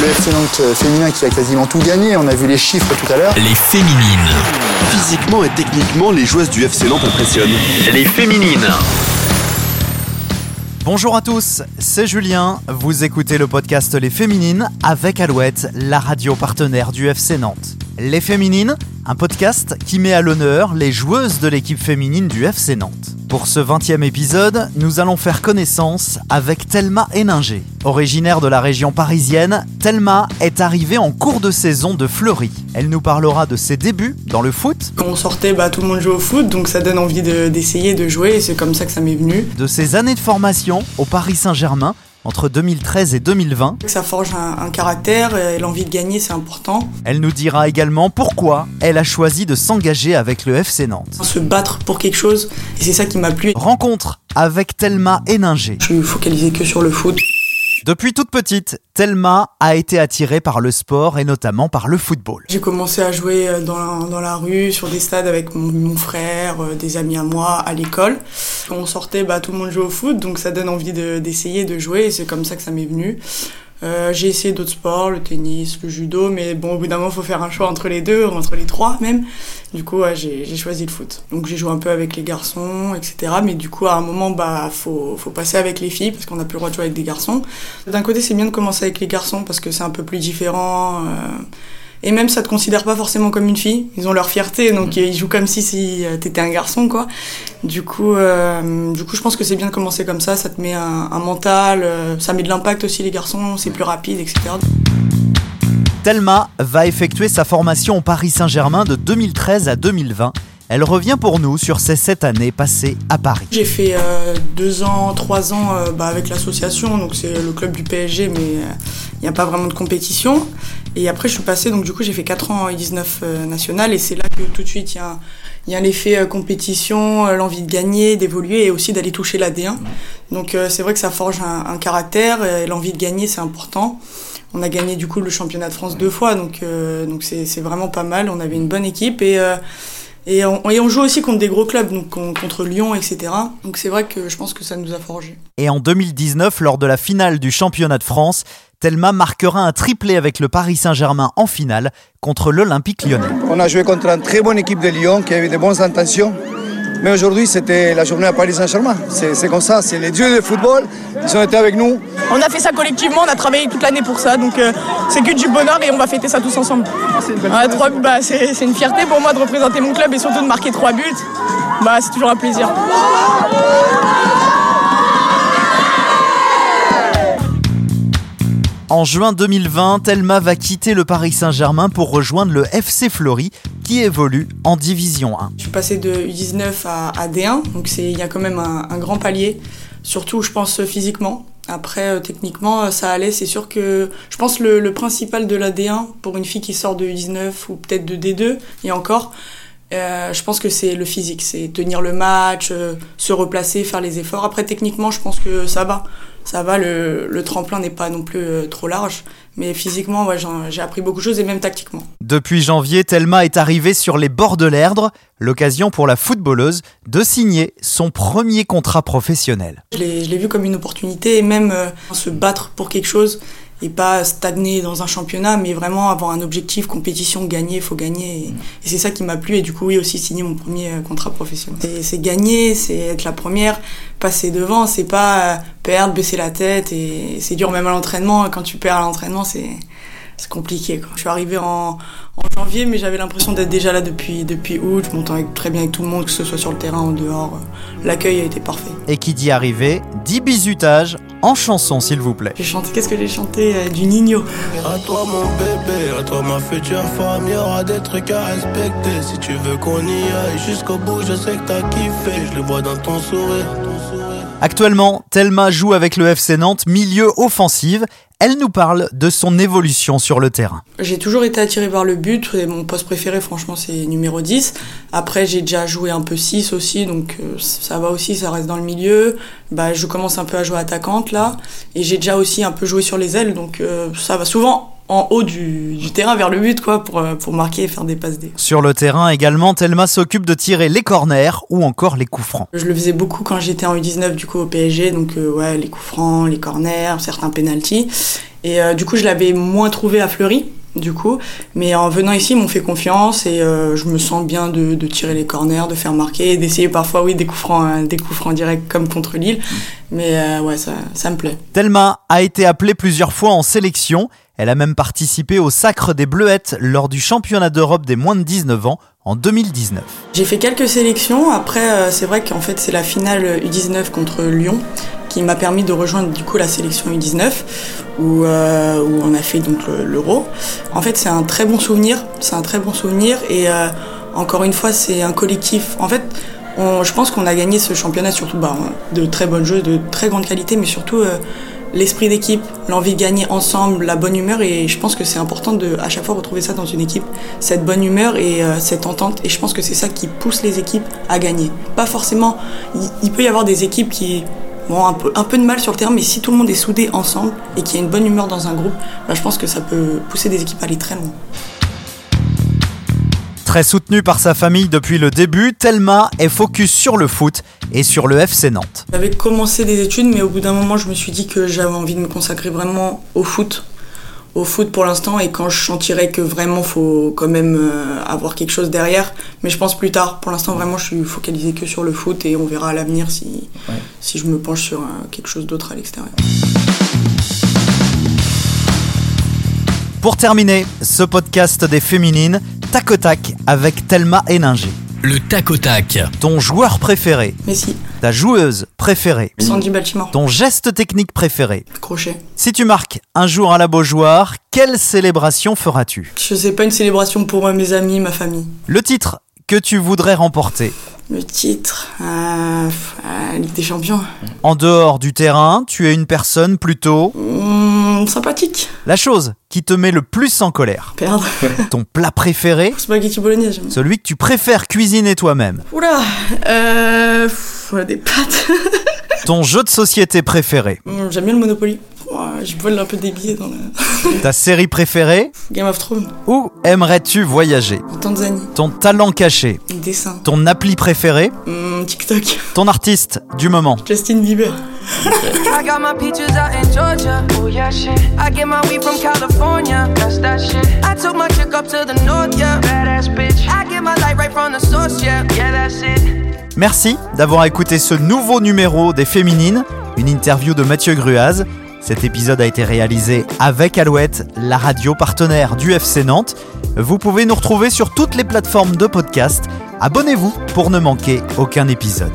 Le FC Nantes euh, féminin qui a quasiment tout gagné, on a vu les chiffres tout à l'heure. Les féminines. Physiquement et techniquement, les joueuses du FC Nantes impressionnent. Les féminines. Bonjour à tous, c'est Julien. Vous écoutez le podcast Les Féminines avec Alouette, la radio partenaire du FC Nantes. Les Féminines, un podcast qui met à l'honneur les joueuses de l'équipe féminine du FC Nantes. Pour ce 20e épisode, nous allons faire connaissance avec Thelma Héninger. Originaire de la région parisienne, Thelma est arrivée en cours de saison de Fleury. Elle nous parlera de ses débuts dans le foot, Quand on sortait, bah, tout le monde jouait au foot, donc ça donne envie de- d'essayer de, jouer, et c'est comme ça que ça m'est venu. de ses années de formation au Paris Saint-Germain entre 2013 et 2020. Ça forge un, un caractère, et l'envie de gagner, c'est important. Elle nous dira également pourquoi elle a choisi de s'engager avec le FC Nantes. Se battre pour quelque chose, et c'est ça qui m'a plu. Rencontre avec Thelma Héninger. Je suis focalisé que sur le foot. Depuis toute petite, Thelma a été attirée par le sport et notamment par le football. J'ai commencé à jouer euh, dans la, rue, sur des stades avec mon, frère, euh, des amis à moi, à l'école. On sortait, bah, tout le monde jouait au foot, donc ça donne envie de- d'essayer de, jouer, et c'est comme ça que ça m'est venu. Euh, j'ai essayé d'autres sports, le tennis, le judo, mais bon, au bout d'un moment, faut faire un choix entre les deux, entre les trois même. Du coup, ouais, j'ai j'ai choisi le foot. Donc j'ai joué un peu avec les garçons, etc. Mais du coup, à un moment, bah, faut, faut passer avec les filles, parce qu'on n'a plus le droit de jouer avec des garçons. D'un côté, c'est bien de commencer avec les garçons, parce que c'est un peu plus différent. euh, et même, ça te considère pas forcément comme une fille. Ils ont leur fierté, donc ils jouent comme si, si euh, t'étais un garçon, quoi. Du coup, euh, du coup, je pense que c'est bien de commencer comme ça. Ça te met un, un mental, euh, ça met de l'impact aussi les garçons, c'est plus rapide, etc. Thelma va effectuer sa formation au Paris Saint-Germain de 2013 à 2020. Elle revient pour nous sur ces sept années passées à Paris. J'ai fait euh, deux ans, trois ans euh, bah, avec l'association, donc c'est le club du PSG, mais il n'y a pas vraiment de compétition. Et après, je suis passée, donc du coup, j'ai fait quatre ans en U19 euh, national, et c'est là que tout de suite, il y a, y a l'effet euh, compétition, euh, l'envie de gagner, d'évoluer, et aussi d'aller toucher la D1. Donc euh, c'est vrai que ça forge un, caractère, et l'envie de gagner, c'est important. On a gagné du coup le championnat de France deux fois, donc euh, donc c'est vraiment pas mal. On avait une bonne équipe et euh, et on, et on joue aussi contre des gros clubs, donc con- contre Lyon, etc. Donc c'est vrai que je pense que ça nous a forgé. Et en 2019, lors de la finale du championnat de France, Thelma marquera un triplé avec le Paris Saint-Germain en finale contre l'Olympique lyonnais. On a joué contre une très bonne équipe de Lyon qui avait de bonnes intentions. Mais aujourd'hui, c'était la journée à Paris Saint-Germain. C'est c'est comme ça, c'est les dieux du football. Ils ont été avec nous. On a fait ça collectivement, on a travaillé toute l'année pour ça, donc euh, c'est que du bonheur et on va fêter ça tous ensemble. Ouais, trois buts, bah, c'est c'est une fierté pour moi de représenter mon club et surtout de marquer trois buts. Bah, c'est toujours un plaisir. En juin 2020, Thelma va quitter le Paris Saint-Germain pour rejoindre le FC Fleury qui évolue en Division 1. Je suis passée de U19 à, à D1, donc il y a quand même un, grand palier, surtout je pense physiquement. Après, euh, techniquement, euh, ça allait. C'est sûr que je pense le, le principal de la D1 pour une fille qui sort de U19 ou peut-être de D2 et encore, euh, je pense que c'est le physique, c'est tenir le match, se replacer, faire les efforts. Après, techniquement, je pense que ça va. Ça va, le, le tremplin n'est pas non plus euh, trop large. Mais physiquement, ouais, j'ai appris beaucoup de choses et même tactiquement. Depuis janvier, Thelma est arrivée sur les bords de l'Erdre, l'occasion pour la footballeuse de signer son premier contrat professionnel. Je l'ai je l'ai vu comme une opportunité et même euh, se battre pour quelque chose et pas stagner dans un championnat, mais vraiment avoir un objectif, compétition, gagner, faut gagner. Et, et c'est ça qui m'a plu et du coup, oui, aussi signer mon premier euh, contrat professionnel. C'est- C'est gagner, c'est être la première, passer devant, c'est pas euh, perdre, baisser la tête et c'est dur même à l'entraînement. Quand tu perds à l'entraînement, c'est c'est compliqué. Quoi. Je suis arrivée en, en janvier, mais j'avais l'impression d'être déjà là depuis, depuis août. Je m'entends avec- très bien avec tout le monde, que ce soit sur le terrain ou en dehors. L'accueil a été parfait. Et qui dit arrivé, dit bisutages en chanson s'il vous plaît. J'ai chanté, qu'est-ce que j'ai chanté euh, Du Nino. À toi mon bébé, à toi ma future femme, y aura des trucs à respecter. Si tu veux qu'on y aille jusqu'au bout, je sais que t'as kiffé, je le vois dans ton sourire. Actuellement, Thelma joue avec le FC Nantes milieu offensive. Elle nous parle de son évolution sur le terrain. J'ai toujours été attirée par le but et mon poste préféré franchement c'est numéro 10. Après j'ai déjà joué un peu 6 aussi donc euh, ça va aussi, ça reste dans le milieu. Bah, je commence un peu à jouer attaquante là et j'ai déjà aussi un peu joué sur les ailes donc euh, ça va souvent en haut du, du terrain vers le but quoi pour, euh, pour marquer et faire des passes D. Sur le terrain également, Thelma s'occupe de tirer les corners ou encore les coups francs. Je le faisais beaucoup quand j'étais en U19 du coup au PSG, donc euh, ouais les coups francs, les corners, certains penalties. Et euh, du coup, je l'avais moins trouvé à Fleury, du coup. Mais en venant ici, ils m'ont fait confiance et euh, je me sens bien de, de tirer les corners, de faire marquer, et d'essayer parfois, oui, des coups francs, euh, des coups francs directs comme contre Lille. Mais euh, ouais, ça, ça me plaît. Thelma a été appelée plusieurs fois en sélection. Elle a même participé au Sacre des Bleuettes lors du championnat d'Europe des moins de 19 ans en 2019. J'ai fait quelques sélections. Après, euh, c'est vrai qu'en fait, c'est la finale U19 contre Lyon qui m'a permis de rejoindre du coup la sélection U19 où, euh, où on a fait donc le- l'Euro. En fait, c'est un très bon souvenir. C'est un très bon souvenir et euh, encore une fois, c'est un collectif. En fait, on- je pense qu'on a gagné ce championnat surtout bah, de très bonnes jeux, de très grande qualité, mais surtout euh, l'esprit d'équipe, l'envie de gagner ensemble, la bonne humeur. Et je pense que c'est important de à chaque fois retrouver ça dans une équipe, cette bonne humeur et euh, cette entente. Et je pense que c'est ça qui pousse les équipes à gagner. Pas forcément. Il, peut y avoir des équipes qui ont un peu, un peu de mal sur le terrain, mais si tout le monde est soudé ensemble et qu'il y a une bonne humeur dans un groupe, bah, je pense que ça peut pousser des équipes à aller très loin. Très soutenue par sa famille depuis le début, Thelma est focus sur le foot et sur le FC Nantes. J'avais commencé des études, mais au bout d'un moment, je me suis dit que j'avais envie de me consacrer vraiment au foot. Au foot pour l'instant, et quand je sentirais que vraiment faut quand même euh, avoir quelque chose derrière, mais je pense plus tard. Pour l'instant, vraiment, je suis focalisée que sur le foot et on verra à l'avenir si, si je me penche sur euh, quelque chose d'autre à l'extérieur. Pour terminer ce podcast des féminines, tac au tac avec Thelma Héninger. Le tac au tac. Ton joueur préféré, Mais si, ta joueuse préférée, Sandy Baltimore, ton geste technique préféré. crochet. Si tu marques un jour à la Beaujoire, quelle célébration feras-tu? Je sais pas une célébration pour euh, mes amis, ma famille. Le titre que tu voudrais remporter. Le titre, euh, euh, Ligue des Champions. En dehors du terrain, tu es une personne plutôt... Hum, sympathique. La chose qui te met le plus en colère. Perdre. Ton plat préféré, Spaghetti bolognaise. celui que tu préfères cuisiner toi-même. Oula, euh, pff, des pâtes. Ton jeu de société préféré. Hum, J'aime bien le Monopoly. Ouah, Je vole un peu des billets dans le Ta série préférée Game of Thrones. Où aimerais-tu voyager? En Tanzanie. Ton talent caché. Dessin. Ton appli préféré? Hum, TikTok. Ton artiste du moment. Justin Bieber. I got my peaches out in Georgia. Oh yeah, shit. I get my weed from California. That's that shit. I took my chick up to the north, yeah. Badass bitch. I get my light right from the source, yeah. Yeah, that's it. Merci d'avoir écouté ce nouveau numéro des Féminines, une interview de Mathieu Gruaz. Cet épisode a été réalisé avec Alouette, la radio partenaire du FC Nantes. Vous pouvez nous retrouver sur toutes les plateformes de podcast. Abonnez-vous pour ne manquer aucun épisode.